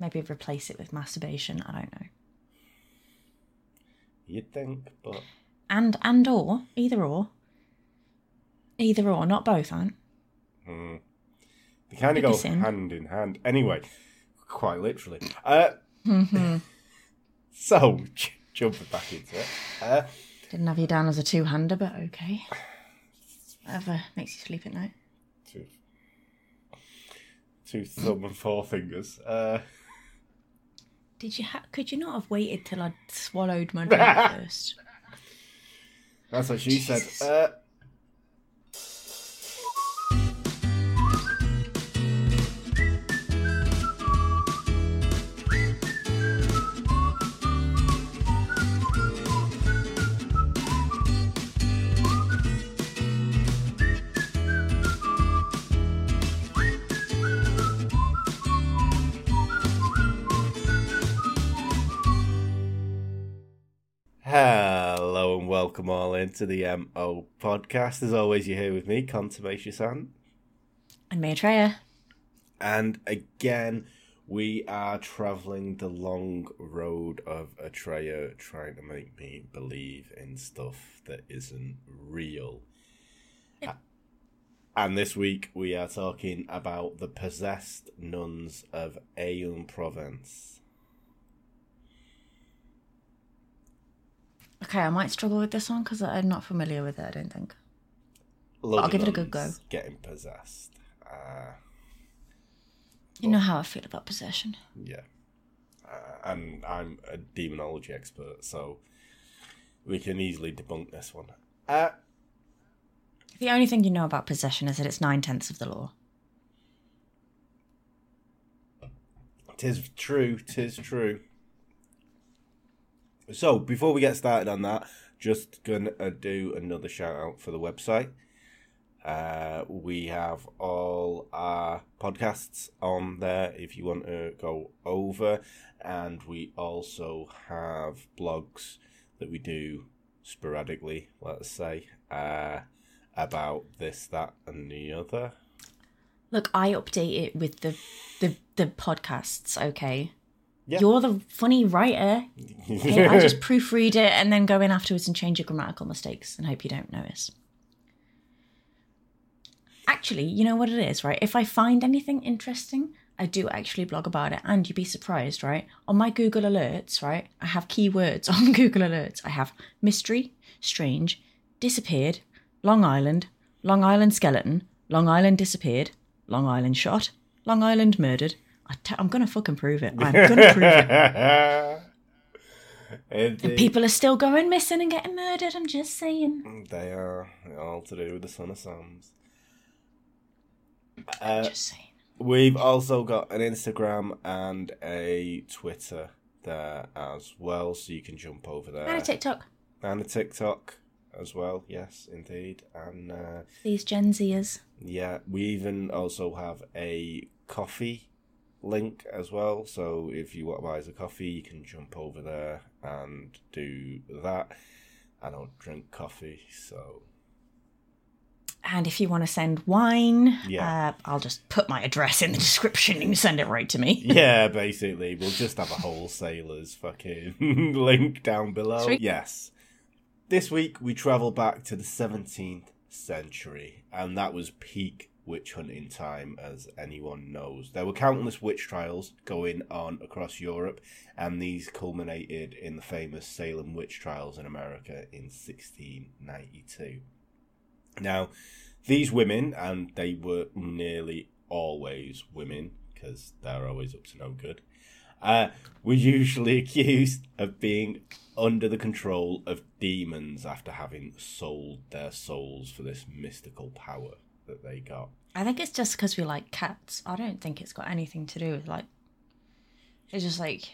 maybe replace it with masturbation. I don't know. You'd think, but And and or either or. Either or, not both, aren't. they kind of go sin. hand in hand. Anyway, quite literally. Uh, so, j- jumping back into it. Uh, Didn't have you down as a two-hander, but okay. Whatever makes you sleep at night. two, two thumb and four fingers. Uh, Did you ha- could you not have waited till I'd swallowed my drink first? that's what she said. Uh, welcome all into the MO podcast. As always, you're here with me, Contumacious Ann. And Maitreya. And again, we are traveling the long road of Atreya, trying to make me believe in stuff that isn't real. And this week, we are talking about the possessed nuns of Aix-en-Provence. Okay, I might struggle with this one because I'm not familiar with it. I don't think. I'll give it a good go. Getting possessed. Uh, You know how I feel about possession. Yeah. Uh, and I'm a demonology expert, so we can easily debunk this one. Uh, The only thing you know about possession is that it's nine tenths of the law. tis true, tis true. So, before we get started on that, just gonna do another shout out for the website. Uh, we have all our podcasts on there if you want to go over, and we also have blogs that we do sporadically, let's say, uh, about this, that, and the other. Look, I update it with the the, the podcasts. Okay. Yeah. You're the funny writer. Okay, I just proofread it and then go in afterwards and change your grammatical mistakes and hope you don't notice. Actually, you know what it is, right? If I find anything interesting, I do actually blog about it. And you'd be surprised, right? On my Google Alerts, right? I have keywords on Google Alerts. I have mystery, strange, disappeared, Long Island, Long Island skeleton, Long Island disappeared, Long Island shot, Long Island murdered. I t- I'm going to fucking prove it. I'm going to prove it. Indeed. People are still going missing and getting murdered. I'm just saying. They are all to do with the Son of Sam. Uh, Just saying. we've also got an Instagram and a Twitter there as well, so you can jump over there. And a TikTok. And a TikTok as well, yes, indeed. And uh, These Gen Zers. yeah, we even also have a coffee link as well. So if you want to buy us a coffee, you can jump over there and do that. I don't drink coffee, so And if you want to send wine, Yeah. uh, I'll just put my address in the description and send it right to me. yeah, basically, we'll just have a wholesaler's fucking link down below. Sweet. Yes. This week we travel back to the 17th century, and that was peak witch hunting time, as anyone knows. There were countless witch trials going on across Europe, and these culminated in the famous Salem witch trials in America in 1692. Now, these women, and they were nearly always women, because they're always up to no good, uh, were usually accused of being under the control of demons after having sold their souls for this mystical power that they got. I think it's just because we like cats. I don't think it's got anything to do with like. It's just like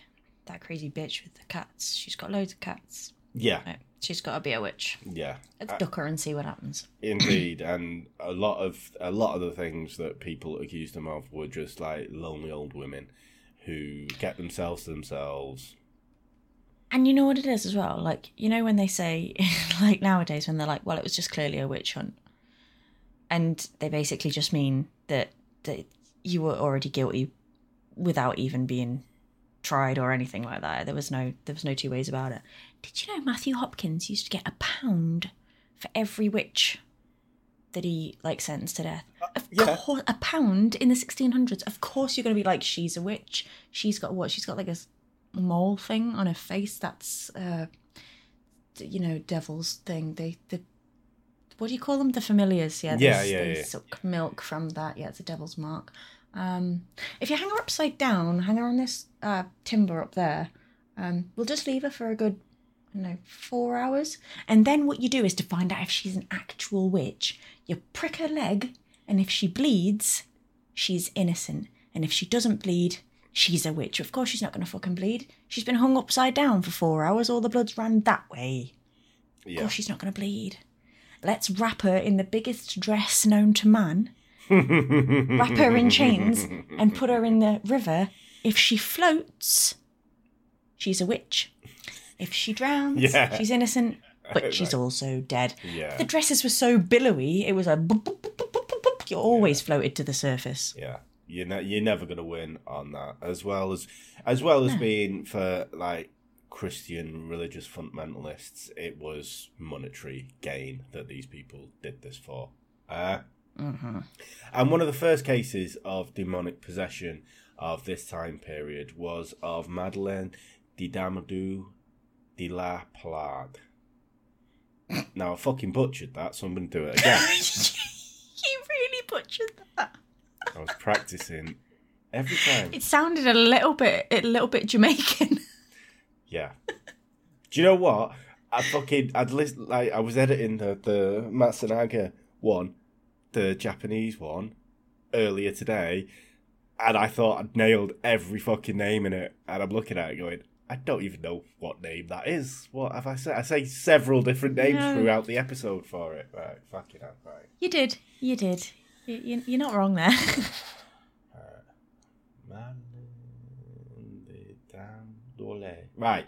that crazy bitch with the cats. She's got loads of cats. Yeah, Right. She's got to be a witch. yeah, Let's uh, duck her and see what happens. indeed. and a lot of a lot of the things that people accused them of were just like lonely old women who kept themselves to themselves. And you know what it is as well? Like, you know, when they say, like nowadays, when they're like, well, it was just clearly a witch hunt. And they basically just mean that, that you were already guilty without even being tried or anything like that. There was no there was no two ways about it. Did you know Matthew Hopkins used to get a pound for every witch that he like sentenced to death? Of yeah. course, a pound in the 1600s. Of course, you're going to be like, she's a witch. She's got what? She's got like a mole thing on her face. That's uh, you know, devil's thing. They the what do you call them? The familiars. Yeah, Yeah, yeah, they yeah. suck milk from that. Yeah, it's a devil's mark. Um, if you hang her upside down, hang her on this uh, timber up there, um, we'll just leave her for a good, I don't know, four hours. And then what you do is to find out if she's an actual witch, you prick her leg, and if she bleeds, she's innocent. And if she doesn't bleed, she's a witch. Of course, she's not going to fucking bleed. She's been hung upside down for four hours. All the blood's ran that way. Of course, she's not going to bleed. Let's wrap her in the biggest dress known to man wrap her in chains and put her in the river. If she floats, she's a witch. If she drowns, Yeah. she's innocent, but she's also dead. Yeah. The dresses were so billowy, it was a boop, boop, boop, boop, boop, boop, boop. you always floated to the surface. Yeah, you're ne- you're never gonna win on that. As well as as well as being for like Christian religious fundamentalists, it was monetary gain that these people did this for. Uh, And one of the first cases of demonic possession of this time period was of Madeleine de Damadou de la Plade. Now I fucking butchered that, so I'm gonna do it again. you really butchered that. I was practicing every time. It sounded a little bit, a little bit Jamaican. Yeah. Do you know what? I fucking I'd listen like I was editing the the Matsunaga one, the Japanese one, earlier today, and I thought I'd nailed every fucking name in it, and I'm looking at it going, I don't even know what name that is. What have I said? I say several different names No. throughout the episode for it. Right, fucking hell, right. You did, you did. You, you, you're not wrong there. Uh, Madeleine de Right.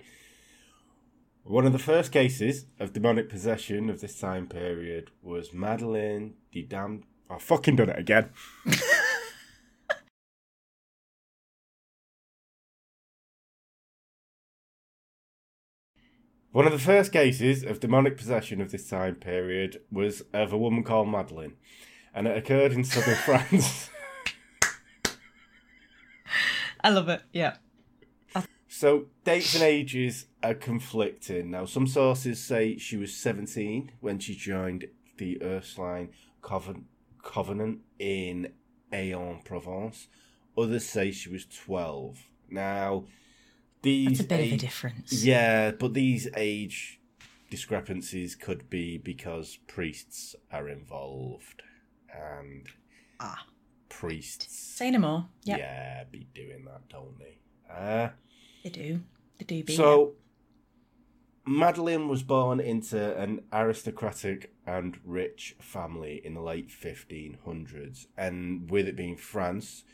One of the first cases of demonic possession of this time period was Madeleine de Dam. I fucking done it again. One of the first cases of demonic possession of this time period was of a woman called Madeleine, and it occurred in southern France. I love it. Yeah. So dates and ages are conflicting. Now, some sources say she was 17 when she joined the Ursuline Coven- Covenant in Aix-en-Provence. Others say she was 12. Now, these That's a bit of a difference. Yeah, but these age discrepancies could be because priests are involved, and Ah. priests, Say no more. Yep. yeah, be doing that, don't they? Uh, They do. They do be. so, Madeline was born into an aristocratic and rich family in the late 1500s, and with it being France,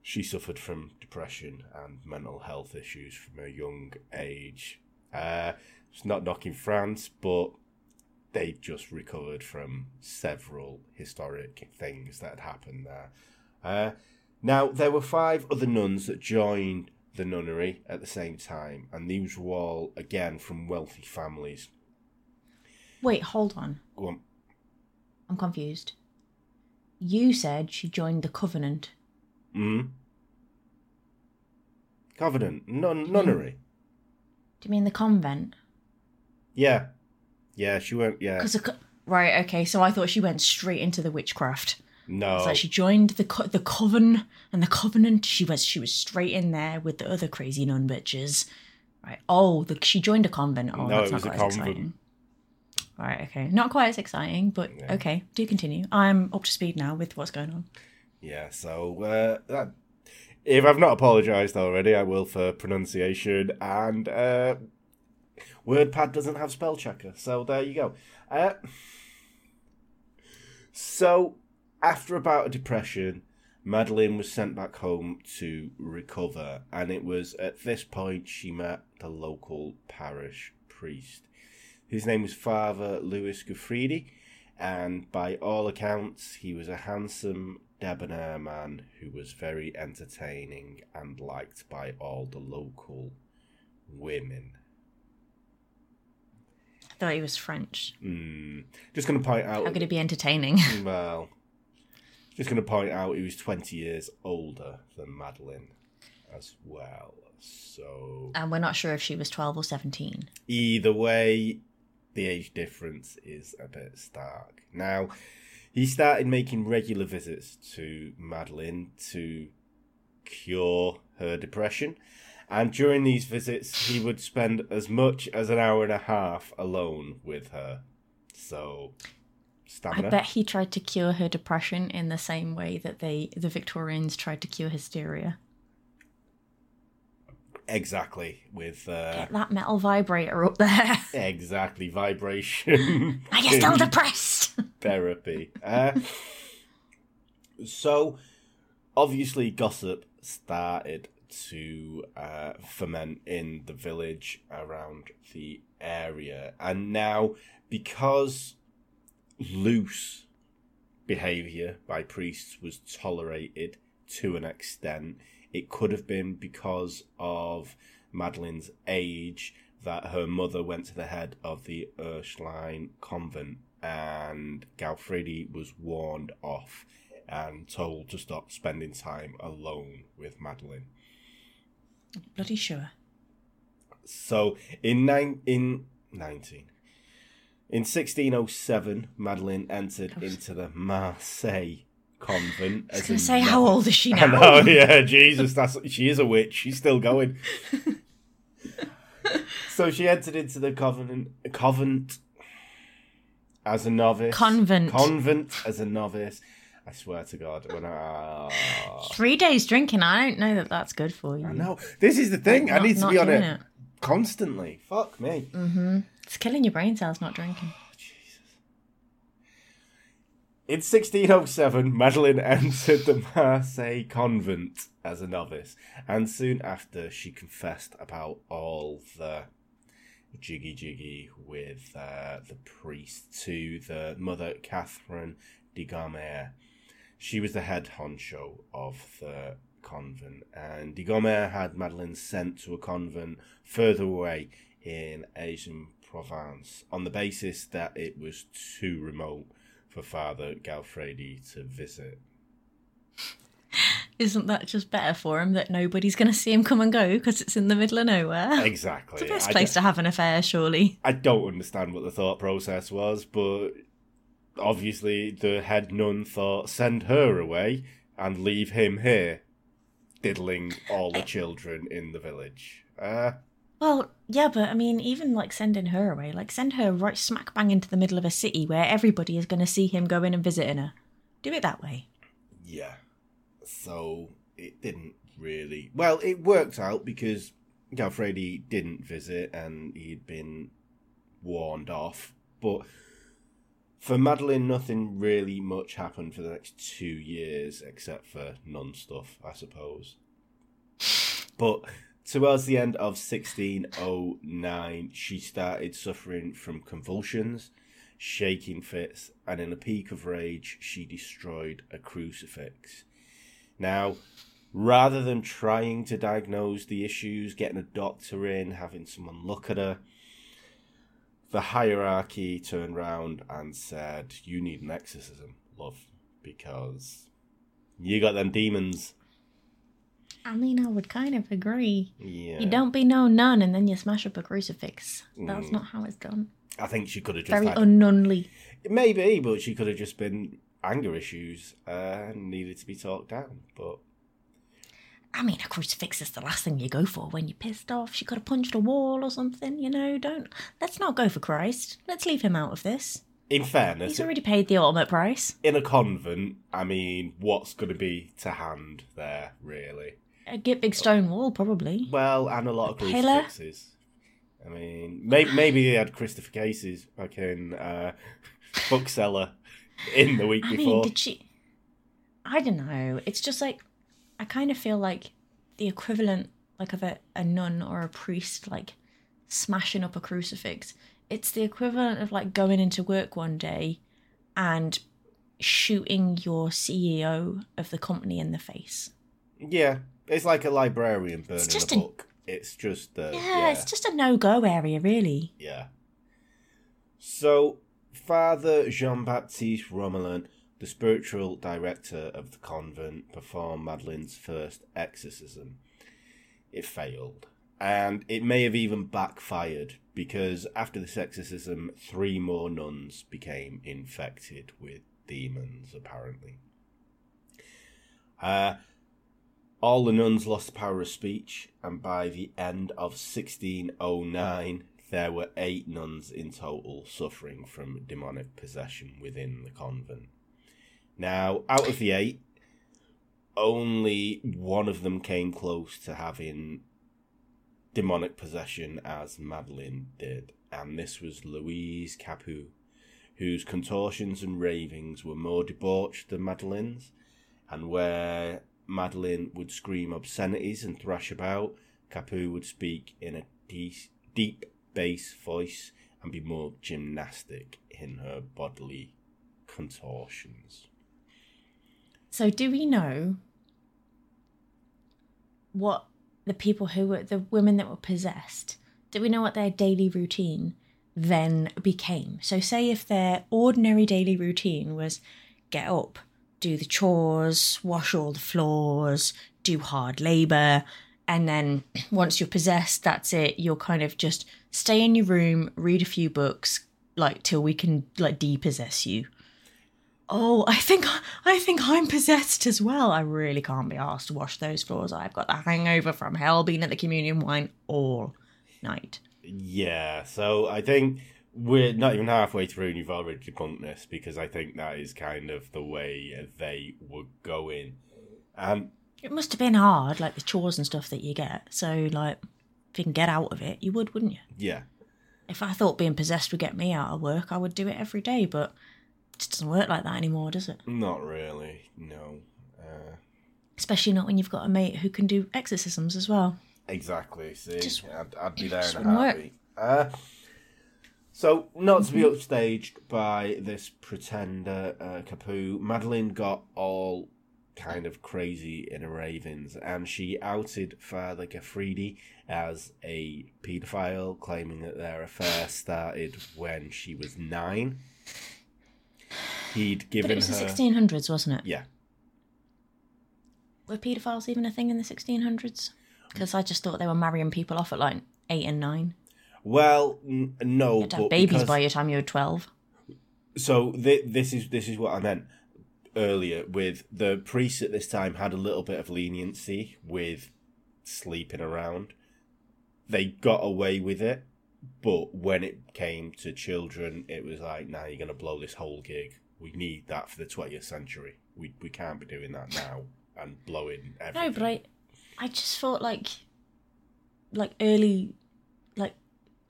she suffered from depression and mental health issues from a young age. Uh, it's not knocking France, but they just recovered from several historic things that had happened there. Uh, now, there were five other nuns that joined the nunnery at the same time, and these were all, again, from wealthy families. Wait, hold on. Go on. I'm confused. You said she joined the Covenant. Hmm. Covenant, nun- nunnery. Do you mean the convent? Yeah. Yeah, she went, yeah. Because right, okay. So I thought she went straight into the witchcraft. No. It's like she joined the co- the coven and the covenant. She was she was straight in there with the other crazy nun bitches. Right. Oh, the, she joined a convent. Oh, No, that's it was not a quite as convent. exciting. Right. Okay. Not quite as exciting, but okay. Do continue. I'm up to speed now with what's going on. Yeah, so uh, that, if I've not apologised already, I will for pronunciation. And uh, WordPad doesn't have spell checker, so there you go. Uh, so after about a depression, Madeline was sent back home to recover, and it was at this point she met the local parish priest. His name was Father Louis Guffridi, and by all accounts, he was a handsome, debonair man who was very entertaining and liked by all the local women. I thought he was French. Mm. Just going to point out. How could it be entertaining? Well, just going to point out he was 20 years older than Madeline as well. So. and we're not sure if she was 12 or 17. Either way, the age difference is a bit stark. Now, he started making regular visits to Madeline to cure her depression. And during these visits, he would spend as much as an hour and a half alone with her. So, stamina. I bet he tried to cure her depression in the same way that they the Victorians tried to cure hysteria. Exactly. With uh, Get that metal vibrator up there. exactly vibration. Are you still depressed? therapy. Uh, so, obviously, gossip started to uh, ferment in the village around the area, and now because loose behavior by priests was tolerated to an extent, it could have been because of Madeline's age that her mother went to the head of the Ursuline convent and Galfredi was warned off and told to stop spending time alone with Madeline. Bloody sure. So in nine in nineteen in sixteen oh seven, Madeline entered into the Marseille convent. I was going to say, how old is she I now? know, yeah, Jesus, that's she is a witch. She's still going. so she entered into the covenant, convent as a novice. Convent. Convent as a novice. I swear to God, when I. Three days drinking, I don't know that that's good for you. I know. This is the thing. I Not- need to be on doing it, constantly. Fuck me. It's killing your brain cells not drinking. In 1607, Madeline entered the Marseille convent as a novice, and soon after she confessed about all the jiggy jiggy with uh, the priest to the mother Catherine de Gaumer. She was the head honcho of the convent, and de Gaumer had Madeline sent to a convent further away in Asian Provence on the basis that it was too remote for Father Galfredi to visit. Isn't that just better for him that nobody's going to see him come and go because it's in the middle of nowhere? Exactly. It's the best place to have an affair, surely. I don't understand what the thought process was, but obviously the head nun thought send her away and leave him here, diddling all the children in the village. Uh, Well, yeah, but I mean, even like sending her away, like send her right smack bang into the middle of a city where everybody is going to see him going and visiting her. Do it that way. yeah. So it didn't really. Well, it worked out because Galfredi didn't visit and he'd been warned off. But for Madeline, nothing really much happened for the next two years except for non stuff, I suppose. But towards the end of 1609, she started suffering from convulsions, shaking fits, and in a peak of rage, she destroyed a crucifix. Now, rather than trying to diagnose the issues, getting a doctor in, having someone look at her, the hierarchy turned round and said, You need an exorcism, love, because you got them demons. I mean, I would kind of agree. Yeah. You don't be no nun and then you smash up a crucifix. That's Mm. not how it's done. I think she could have just Very had. unnunly. Maybe, but she could have just been anger issues uh, and needed to be talked down. But I mean, a crucifix is the last thing you go for when you're pissed off. She could have punched a wall or something, you know. Don't. Let's not go for Christ. Let's leave him out of this. in fairness, He's already paid the ultimate price. in a convent, I mean, what's going to be to hand there, really? A get big stone wall, probably. Well, and a lot of pillar? crucifixes. I mean, maybe, maybe they had Christopher Cases back in uh, Bookseller in the week I before. mean, did she? I don't know. It's just like I kind of feel like the equivalent, like of a, a nun or a priest, like smashing up a crucifix. It's the equivalent of like going into work one day and shooting your CEO of the company in the face. Yeah, it's like a librarian burning just a a- book. It's just uh, Yeah, it's just a no-go area, really. Yeah. So, Father Jean Baptiste Romillon, the spiritual director of the convent, performed Madeline's first exorcism. It failed. And it may have even backfired because after this exorcism, three more nuns became infected with demons, apparently. Uh, all the nuns lost the power of speech, and by the end of 1609, there were eight nuns in total suffering from demonic possession within the convent. Now, out of the eight, only one of them came close to having demonic possession as Madeline did, and this was Louise Capu, whose contortions and ravings were more debauched than Madeline's, and where Madeline would scream obscenities and thrash about, Capu would speak in a de- deep bass voice and be more gymnastic in her bodily contortions. So, do we know what the people who were the women that were possessed? Do we know what their daily routine then became? So, say if their ordinary daily routine was get up, do the chores, wash all the floors, do hard labor, and then once you're possessed, that's it. You're kind of just stay in your room, read a few books, like till we can like depossess you. Oh, I think I think I'm possessed as well. I really can't be asked to wash those floors. I've got the hangover from hell being at the communion wine all night. Yeah, so I think we're not even halfway through and you've already debunked this because I think that is kind of the way they were going. Um, It must have been hard, like the chores and stuff that you get. So, like, if you can get out of it, you would, wouldn't you? yeah, If I thought being possessed would get me out of work, I would do it every day. But just doesn't work like that anymore, does it? not really, no. Uh, Especially not when you've got a mate who can do exorcisms as well. exactly, see, Just- I'd, I'd be there in a heartbeat. Uh, so, not to be upstaged by this pretender uh, Capu, Madeline got all kind of crazy in her ravings, and she outed Father Gaffridi as a paedophile, claiming that their affair started when she was nine. He'd But given it was her, the 1600s, wasn't it? yeah, Were paedophiles even a thing in the 1600s? Because I just thought they were marrying people off at like eight and nine. well, n- no, You had to have babies because- by your time you were 12. So th- this is this is what I meant earlier. With the priests at this time had a little bit of leniency with sleeping around. They got away with it, but when it came to children, it was like, "Now you're gonna blow this whole gig. We need that for the 20th century. We we can't be doing that now and blowing everything." No, but I, I just thought like, like early, like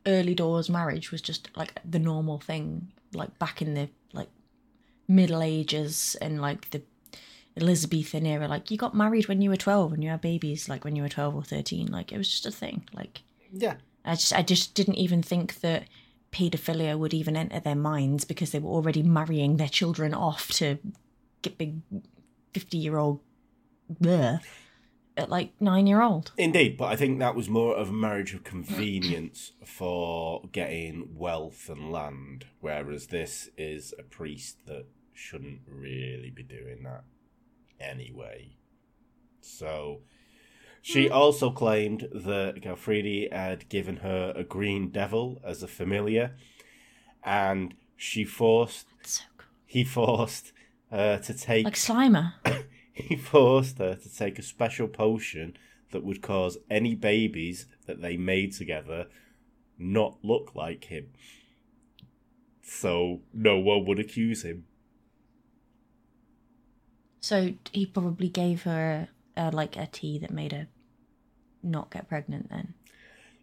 early doors marriage was just like the normal thing, like back in the like Middle Ages and like the Elizabethan era. Like you got married when you were twelve and you had babies like when you were twelve or thirteen. Like it was just a thing. Like yeah, I just, I just didn't even think that paedophilia would even enter their minds because they were already marrying their children off to get big fifty-year-old, birth at uh, like nine-year-old. Indeed, but I think that was more of a marriage of convenience for getting wealth and land, whereas this is a priest that shouldn't really be doing that anyway. So she also claimed that Galfridi had given her a green devil as a familiar, and she forced That's so cool. he forced her to take Like Slimer. he forced her to take a special potion that would cause any babies that they made together not look like him. So no one would accuse him. So he probably gave her uh, like a tea that made her not get pregnant then.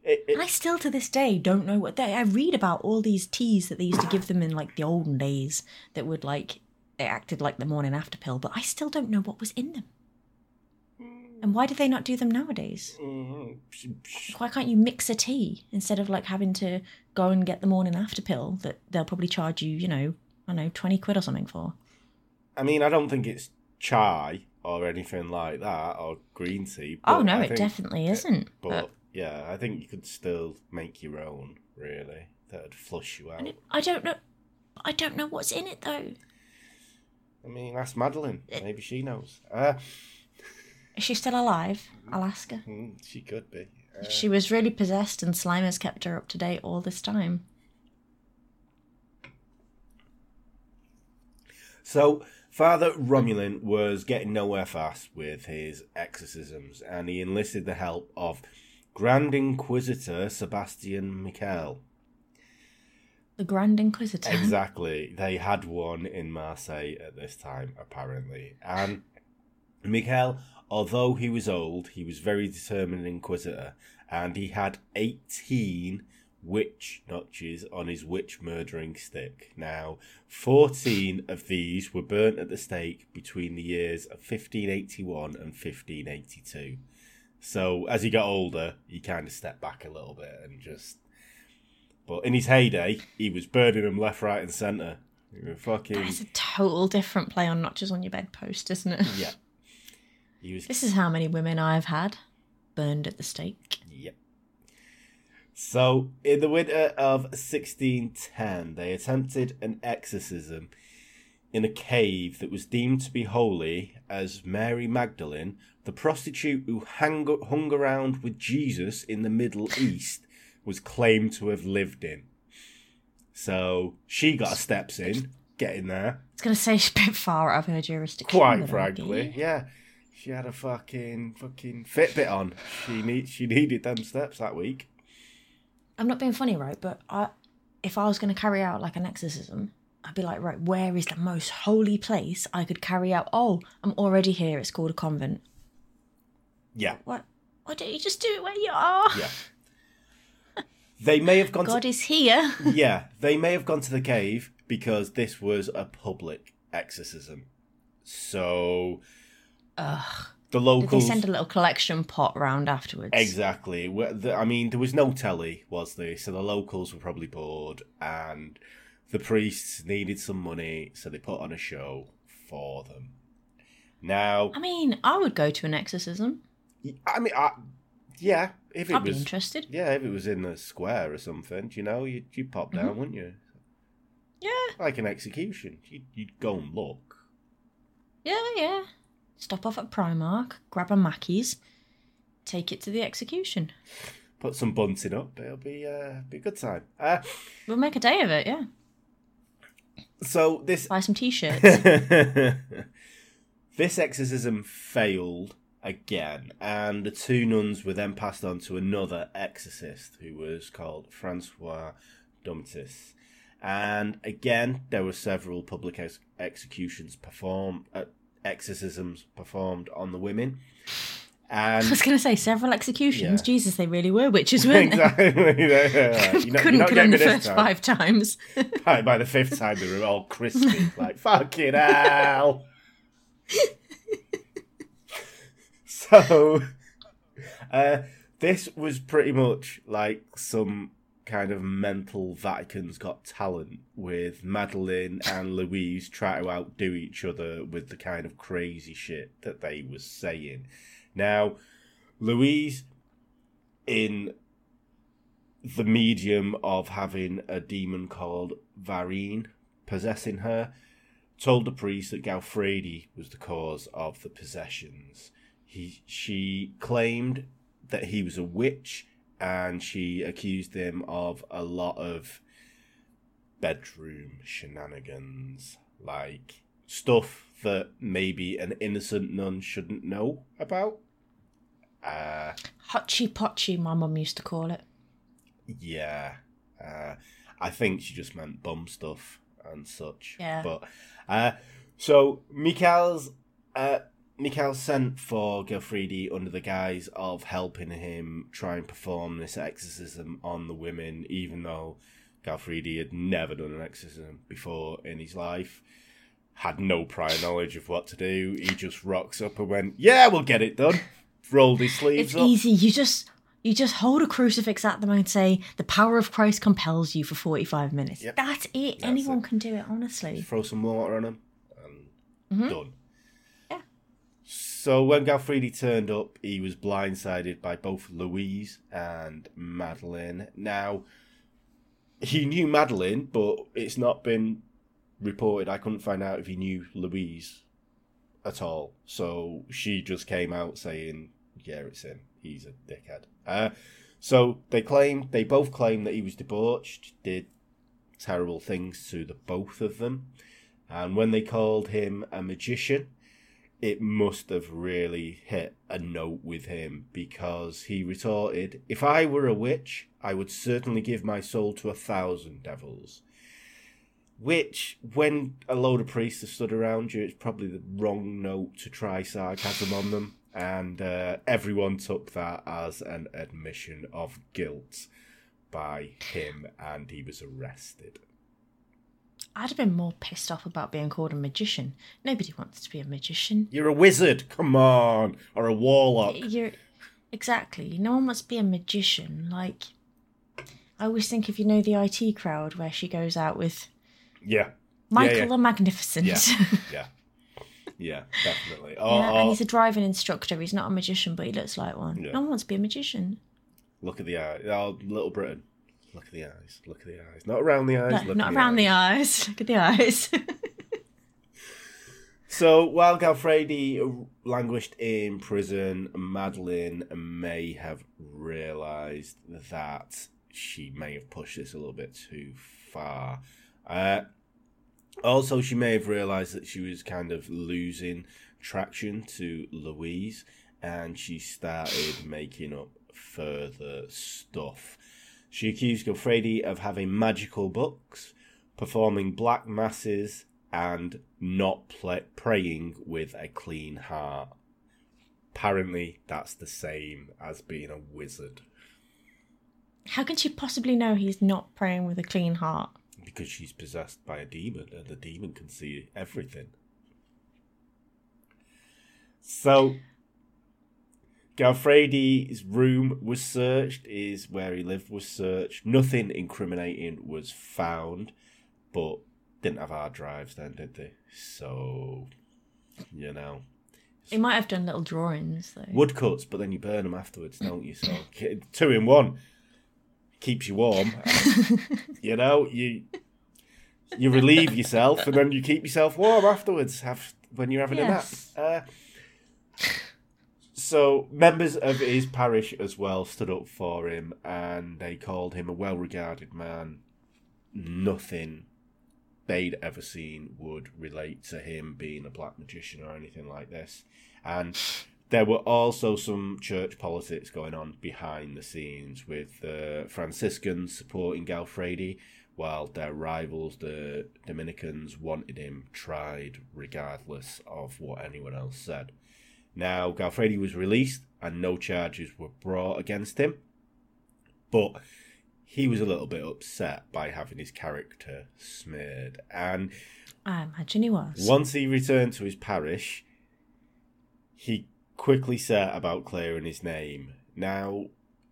It, it- And I still to this day don't know what they. I read about all these teas that they used to give them in like the olden days that would like they acted like the morning after pill, but I still don't know what was in them. And why do they not do them nowadays? Mm, sh- Why can't you mix a tea instead of like having to go and get the morning after pill that they'll probably charge you, you know, I don't know, 20 quid or something for. I mean, I don't think it's chai or anything like that or green tea. Oh, no, I it think- definitely isn't. But, But yeah, I think you could still make your own. Really, that'd flush you out. I don't know. I don't know what's in it though. I mean, ask Madeline. Maybe she knows. Uh, Is she still alive? I'll ask her. hmm, she could be. Uh, She was really possessed, and Slime has kept her up to date all this time. So, Father Romillon was getting nowhere fast with his exorcisms, and he enlisted the help of Grand Inquisitor Sebastian Michael. The Grand Inquisitor. Exactly. They had one in Marseille at this time, apparently. And Michael, although he was old, he was very determined inquisitor, and he had 18 witch notches on his witch murdering stick. Now, 14 of these were burnt at the stake between the years of 1581 and 1582. So, as he got older, he kind of stepped back a little bit and just. But in his heyday, he was burning them left, right, and centre. Fucking. That is a total different play on notches on your bedpost, isn't it? Yeah. He was. This is how many women I've had burned at the stake. Yep. So, in the winter of 1610, they attempted an exorcism in a cave that was deemed to be holy as Mary Magdalene, the prostitute who hang, hung around with Jesus in the Middle East, was claimed to have lived in. So, she got her steps in, getting there. I was going to say she's a bit far out of her jurisdiction. Quite frankly, yeah. She had a fucking fucking Fitbit on. She need she needed them steps that week. I'm not being funny, right? But I, if I was going to carry out like an exorcism, I'd be like, right, where is the most holy place I could carry out? Oh, I'm already here. It's called a convent. Yeah, What? Why don't you just do it where you are? yeah. They may have gone God to is here. yeah, they may have gone to the cave because this was a public exorcism. So Ugh. The Did they locals send a little collection pot round afterwards? exactly. I mean, there was no telly, was there? So the locals were probably bored, and the priests needed some money, so they put on a show for them. Now, I mean, I would go to an exorcism. I mean, I, yeah, if it I'd be was interested. Yeah, if it was in the square or something, you know, you'd, you'd pop down, Mm-hmm. wouldn't you? Yeah, Like an execution. You'd, you'd go and look. yeah, yeah. Stop off at Primark, grab a Maccies, take it to the execution. Put some bunting up. It'll be, uh, be a good time. Uh, We'll make a day of it, yeah. so this Buy some t-shirts. this exorcism failed again, and the two nuns were then passed on to another exorcist who was called Francois Domitis. And again, there were several public ex- executions performed, uh, exorcisms performed on the women. And I was going to say several executions. Yeah. Jesus, they really were witches, weren't they? exactly, yeah, yeah. You're not- Couldn't kill them the first time. five times. by, by the fifth time they were all crispy, like fucking hell. so, uh, this was pretty much like some kind of mental Vatican's Got Talent with Madeline and Louise try to outdo each other with the kind of crazy shit that they were saying. Now, Louise, in the medium of having a demon called Varine possessing her, told the priest that Galfredi was the cause of the possessions. He, she claimed that he was a witch, and she accused him of a lot of bedroom shenanigans, like stuff that maybe an innocent nun shouldn't know about. Uh, Hotchy potchy, my mum used to call it. yeah, uh, I think she just meant bum stuff and such. Yeah. But uh, so Mikhail's uh, Mikhail sent for Gelfridi under the guise of helping him try and perform this exorcism on the women, even though Gelfridi had never done an exorcism before in his life. Had no prior knowledge of what to do. He just rocks up and went, "Yeah, we'll get it done." Rolled his sleeves It's up. easy. You just You just hold a crucifix at them and say, "The power of Christ compels you for forty-five minutes." Yep. That's it. That's Anyone it. can do it. Honestly. throw some water on them and Mhm. done. So when Galfredi turned up, he was blindsided by both Louise and Madeline. Now, he knew Madeline, but it's not been reported. I couldn't find out if he knew Louise at all. So she just came out saying, "Yeah, it's him. He's a dickhead." Uh, so they claim they both claim that he was debauched, did terrible things to the both of them. And when they called him a magician, it must have really hit a note with him because he retorted, If I were a witch, I would certainly give my soul to a thousand devils. Which, when a load of priests have stood around you, it's probably the wrong note to try sarcasm on them. And uh, everyone took that as an admission of guilt by him, and he was arrested. I'd have been more pissed off about being called a magician. Nobody wants to be a magician. You're a wizard, come on, or a warlock. You're exactly. No one wants to be a magician. Like, I always think if you know the IT crowd where she goes out with Yeah, Michael yeah. the Magnificent. Yeah. yeah, yeah, definitely. Or, Yeah, and oh, oh. he's a driving instructor. He's not a magician, but he looks like one. Yeah. No one wants to be a magician. look at the eye. Oh, Little Britain. Look at the eyes. Look at the eyes. Not around the eyes. No, look not the around eyes. the eyes. Look at the eyes. So while Galfredi languished in prison, Madeline may have realised that she may have pushed this a little bit too far. Uh, also, she may have realised that she was kind of losing traction to Louise, and she started making up further stuff. She accused Galfredi of having magical books, performing black masses, and not pla praying with a clean heart. Apparently, that's the same as being a wizard How can she possibly know he's not praying with a clean heart? because she's possessed by a demon and the demon can see everything. So, Galfredi's room was searched, is where he lived was searched. Nothing incriminating was found, but didn't have hard drives then, did they? So, you know. He might have done little drawings though. Woodcuts, but then you burn them afterwards, don't you? So, two in one. Keeps you warm. you know, you you relieve yourself and then you keep yourself warm afterwards have when you're having Yes. a nap. Uh, so members of his parish as well stood up for him and they called him a well-regarded man. Nothing they'd ever seen would relate to him being a black magician or anything like this. And there were also some church politics going on behind the scenes with the Franciscans supporting Galfredi, while their rivals, the Dominicans, wanted him tried regardless of what anyone else said. Now, Galfredi was released and no charges were brought against him, but he was a little bit upset by having his character smeared. And I imagine he was. once he returned to his parish, he quickly set about clearing his name. Now,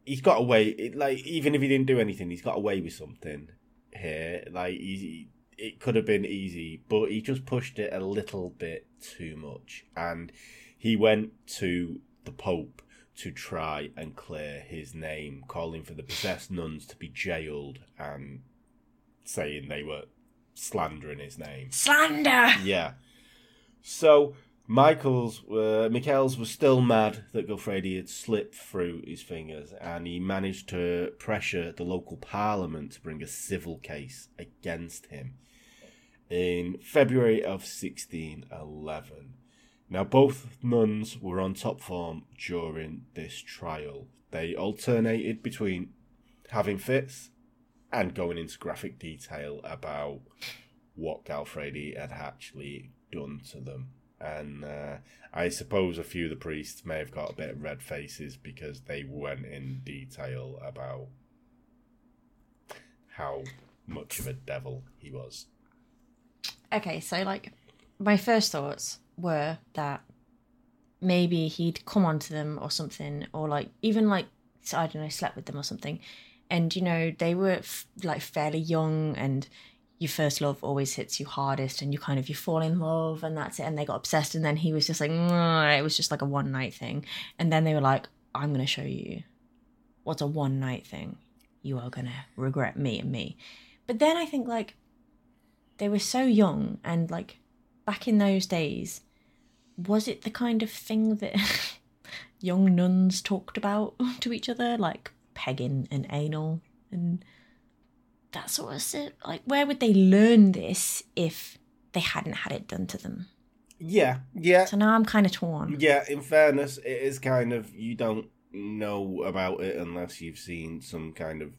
he's got away. It, like even if he didn't do anything, he's got away with something here. Like he, it could have been easy, but he just pushed it a little bit too much, and he went to the Pope to try and clear his name, calling for the possessed nuns to be jailed and saying they were slandering his name. Slander! Yeah. So Michael's uh, Michael's was still mad that Gulfredi had slipped through his fingers, and he managed to pressure the local parliament to bring a civil case against him in February of 1611. Now, both nuns were on top form during this trial. They alternated between having fits and going into graphic detail about what Galfredi had actually done to them. And uh, I suppose a few of the priests may have got a bit of red faces because they went in detail about how much of a devil he was. Okay, so like my first thoughts were that maybe he'd come onto them or something, or like even like I don't know, slept with them or something. And you know, they were f- like fairly young, and your first love always hits you hardest, and you kind of you fall in love, and that's it. And they got obsessed, and then he was just like, it was just like a one night thing. And then they were like, I'm gonna show you what's a one night thing. You are gonna regret me and me. But then I think like they were so young, and like back in those days, was it the kind of thing that young nuns talked about to each other, like pegging and anal and that sort of shit? Like, where would they learn this if they hadn't had it done to them? Yeah, yeah, So now I'm kind of torn. yeah. In fairness, it is kind of you don't know about it unless you've seen some kind of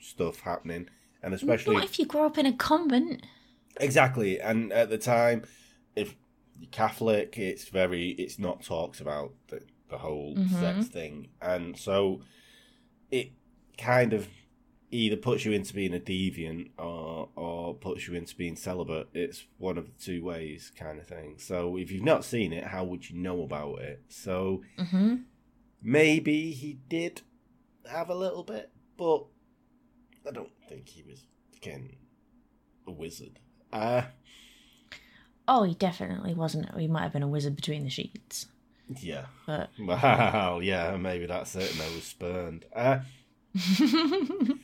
stuff happening, and especially What if you grow up in a convent? Exactly, and at the time, Catholic, it's very it's not talked about the the whole Mhm. sex thing, and so it kind of either puts you into being a deviant or or puts you into being celibate. It's one of the two ways, kind of thing. So if you've not seen it, how would you know about it? So Mm-hmm. maybe he did have a little bit, but I don't think he was again a wizard. Uh Oh, he definitely wasn't. He might have been a wizard between the sheets, yeah. but Wow, yeah, maybe that's it. And I was spurned. Uh,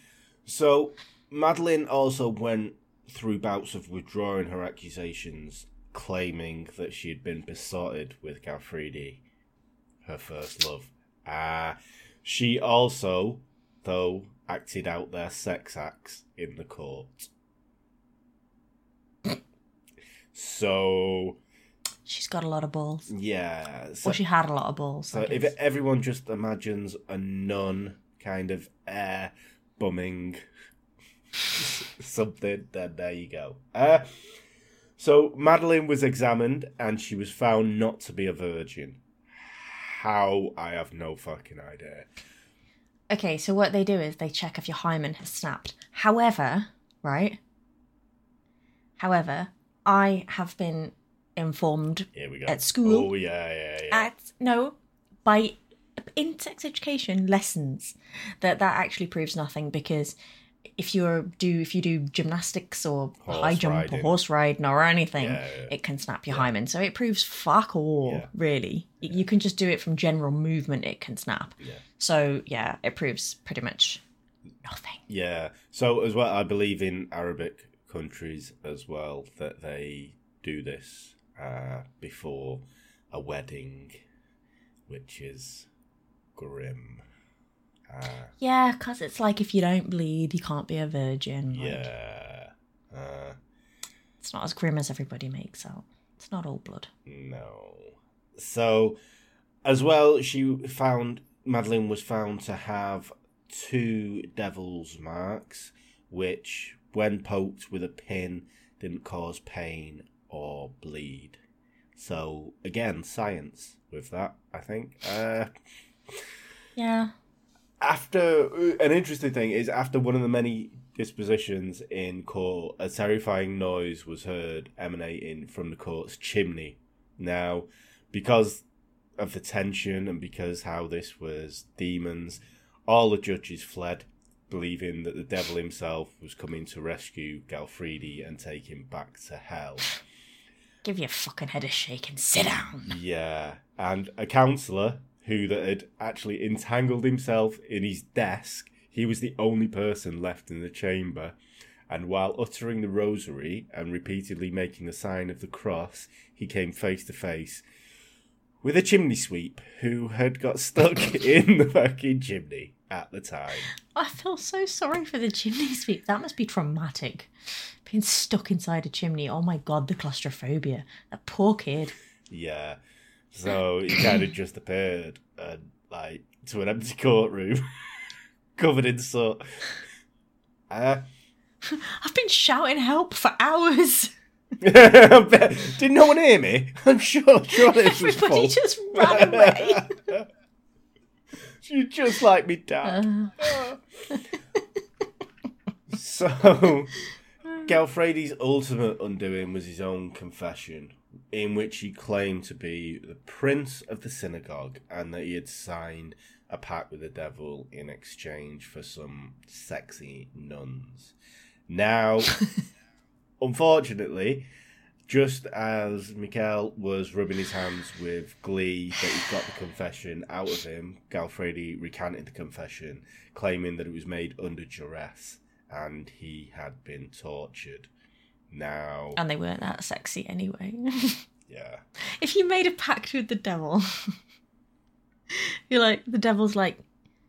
so, Madeline also went through bouts of withdrawing her accusations, claiming that she had been besotted with Galfridi, her first love. Uh, she also, though, acted out their sex acts in the court. So, she's got a lot of balls. yeah. So, Well, she had a lot of balls. So if everyone just imagines a nun kind of air bumming something, then there you go. Uh, so Madeline was examined and she was found not to be a virgin. How I have no fucking idea. Okay, so what they do is they check if your hymen has snapped. However, right? However, I have been informed Here we go. At school? Oh yeah, yeah, yeah. at no by in sex education lessons that that actually proves nothing because if you do if you do gymnastics or Horse high jump riding. or horse riding or anything, Yeah, yeah. it can snap your hymen. So it proves fuck all, Yeah. really. You can just do it from general movement; it can snap. Yeah. So yeah, it proves pretty much nothing. Yeah. So as well, I believe in Arabic countries as well that they do this uh, before a wedding, which is grim. Uh, Yeah, because it's like if you don't bleed, you can't be a virgin. Like, yeah. Uh, it's not as grim as everybody makes out. It's not all blood. no. So, as well, she found Madeline was found to have two devil's marks, which, when poked with a pin, didn't cause pain or bleed. So, again, science with that, I think. Uh, Yeah. after an interesting thing is after one of the many dispositions in court, a terrifying noise was heard emanating from the court's chimney. Now, because of the tension and because how this was demons, all the judges fled, believing that the devil himself was coming to rescue Galfridi and take him back to hell. Give your fucking head a shake and sit down. Yeah, and a counsellor who that had actually entangled himself in his desk. He was the only person left in the chamber, and while uttering the rosary and repeatedly making the sign of the cross, he came face to face with a chimney sweep who had got stuck in the fucking chimney at the time. I feel so sorry for the chimney sweep. That must be traumatic. Being stuck inside a chimney. Oh my god, the claustrophobia. That poor kid. Yeah, so he kind of just appeared and like to an empty courtroom, covered in soot. Uh, I've been shouting help for hours. Did no one hear me? I'm sure, sure Everybody just ran away. She's just like me dad. Uh, So, Galfredi's ultimate undoing was his own confession, in which he claimed to be the prince of the synagogue and that he had signed a pact with the devil in exchange for some sexy nuns. Now, unfortunately, just as Mikael was rubbing his hands with glee that he's got the confession out of him, Galfredi recanted the confession, claiming that it was made under duress and he had been tortured. Now, And they weren't that sexy anyway. yeah, if you made a pact with the devil, you're like, the devil's like,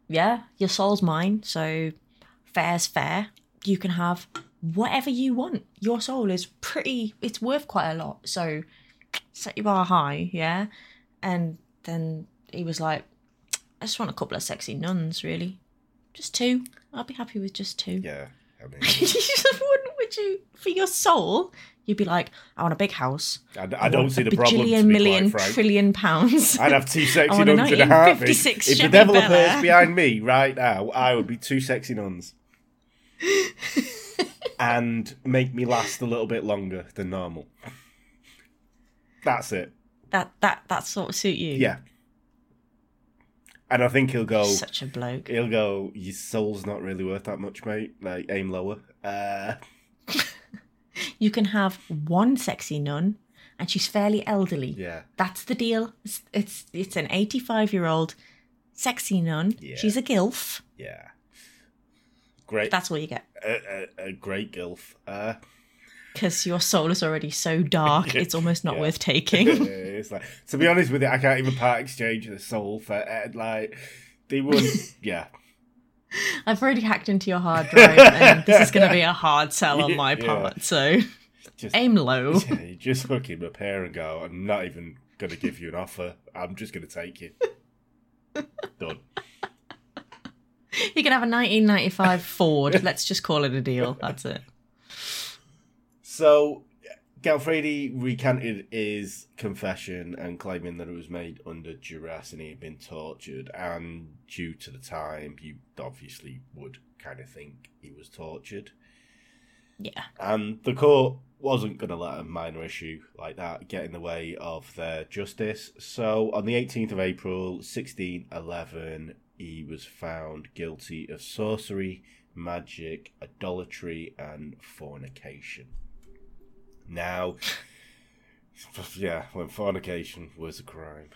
yeah, your soul's mine, so fair's fair. You can have whatever you want. Your soul is pretty, it's worth quite a lot, so set your bar high, yeah? And then he was like, I just want a couple of sexy nuns, really. Just two. I'll be happy with just two. yeah. I mean, wouldn't, would you? For your soul, you'd be like, I want a big house. I, I don't see the problem. To million trillion pounds. I'd have two I sexy nuns in a heartbeat. 1956 If the devil appears behind me right now, I would be two sexy nuns. and make me last a little bit longer than normal. That's it. that that that sort of suit you. Yeah. And I think he'll go. Such a bloke. He'll go. Your soul's not really worth that much, mate. Like aim lower. Uh, You can have one sexy nun, and she's fairly elderly. yeah. That's the deal. It's it's, it's an eighty-five-year-old sexy nun. Yeah. She's a gilf. Yeah. Great. That's all you get. a, a, a great gilf. Uh, Because your soul is already so dark, it's almost not Yeah. worth taking. it's like to be honest with you, I can't even part exchange the soul for uh, like they wouldn't. yeah, I've already hacked into your hard drive, and this is going to be a hard sell on my Yeah. part. So just aim low. yeah, you just hook him up here and go. I'm not even gonna give you an offer. I'm just gonna take you. Done. You can have a 1995 Ford. Let's just call it a deal. That's it. So Galfredi recanted his confession and claiming that it was made under duress and he had been tortured. And due to the time, you obviously would kind of think he was tortured. Yeah. And the court wasn't going to let a minor issue like that get in the way of their justice. So on the 18th of April, 1611, he was found guilty of sorcery, magic, idolatry, and fornication. Now, yeah, when fornication was a crime.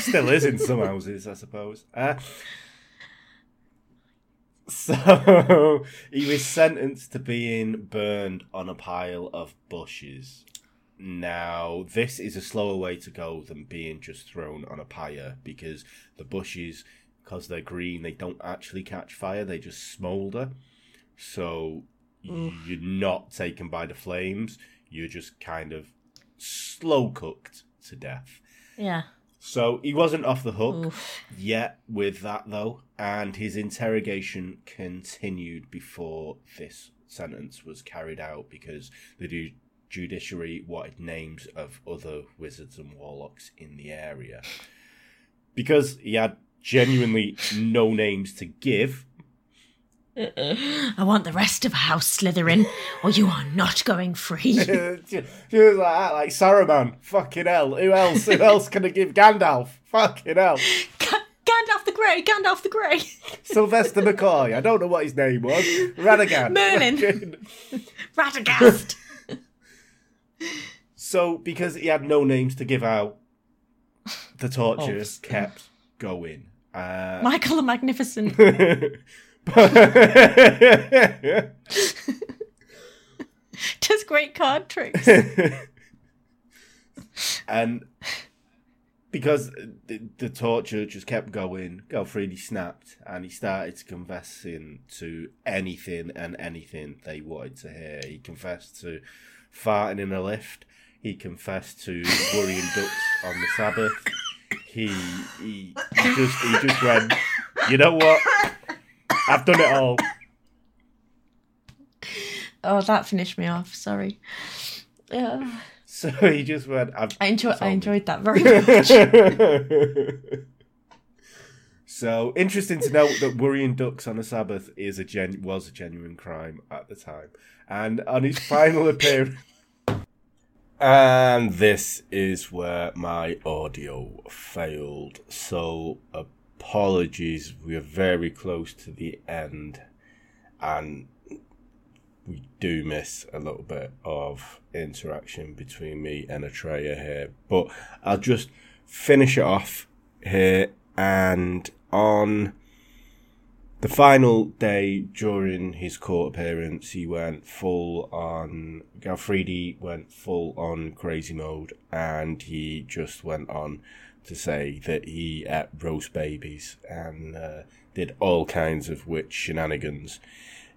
Still is in some houses, I suppose. Uh, so he was sentenced to being burned on a pile of bushes. Now, this is a slower way to go than being just thrown on a pyre because the bushes, because they're green, they don't actually catch fire, they just smoulder. So you're not taken by the flames, you're just kind of slow cooked to death. Yeah. So he wasn't off the hook Oof. yet with that though, and his interrogation continued before this sentence was carried out because the ju- judiciary wanted names of other wizards and warlocks in the area. Because he had genuinely no names to give, uh-uh. I want the rest of House Slytherin, or you are not going free. she was like that, like Saruman. Fucking hell. Who else? Who else can I give Gandalf? Fucking hell. Ga- Gandalf the Grey, Gandalf the Grey. Sylvester McCoy. I don't know what his name was. Radagan. Merlin. Radagast. So, because he had no names to give out, the torture Obs. kept going. Uh, Michael the Magnificent. Does great card tricks. and because the, the torture just kept going, Galfredi snapped and he started to confessing to anything and anything they wanted to hear. He confessed to farting in a lift. He confessed to worrying ducks on the Sabbath. He, he, he just he just went, you know what? I've done it all. Oh, that finished me off. Sorry. Yeah. So he just went. I've I enjoy. I enjoyed that very much. So interesting to note that worrying ducks on a Sabbath is a gen was a genuine crime at the time, and on his final appearance, And this is where my audio failed. So apologies. We are very close to the end. And we do miss a little bit of interaction between me and Atreya here. But I'll just finish it off here. And on the final day during his court appearance, he went full on. Galfridi went full on crazy mode, and he just went on to say that he ate roast babies and uh, did all kinds of witch shenanigans.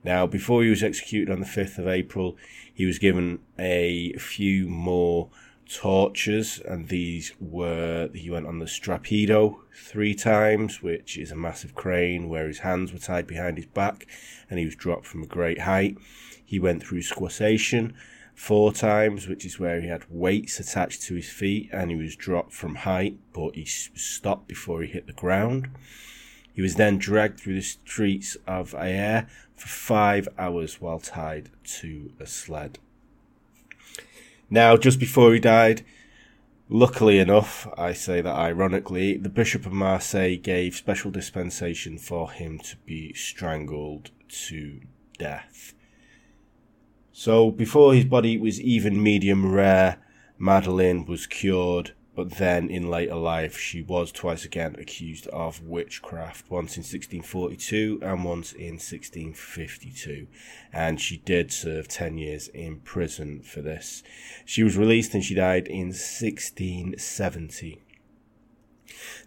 Now, before he was executed on the 5th of April, he was given a few more tortures, and these were he went on the strappado three times, which is a massive crane where his hands were tied behind his back and he was dropped from a great height. He went through squassation four times, which is where he had weights attached to his feet and he was dropped from height, but he stopped before he hit the ground. He was then dragged through the streets of Aire for five hours while tied to a sled. Now, just before he died, luckily enough, I say that ironically, the Bishop of Marseille gave special dispensation for him to be strangled to death. So, before his body was even medium rare, Madeleine was cured but then in later life she was twice again accused of witchcraft, once in 1642 and once in 1652, and she did serve 10 years in prison for this. She was released and she died in 1670.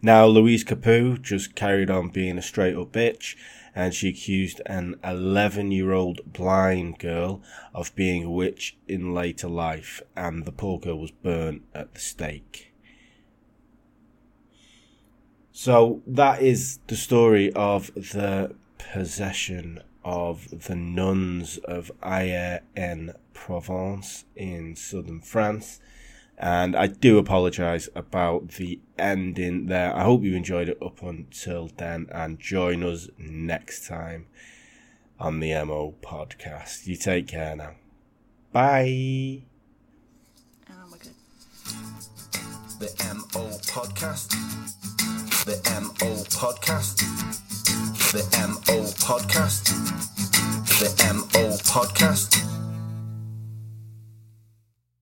Now, Louise Capeau just carried on being a straight up bitch and she accused an 11 year old blind girl of being a witch in later life, and the poor girl was burnt at the stake. So that is the story of the possession of the nuns of Aix-en-Provence in southern France. And I do apologise about the ending there. I hope you enjoyed it up until then and join us next time on the MO podcast. You take care now. Bye. Oh, we're good. The MO podcast the MO podcast. The MO podcast. The MO podcast.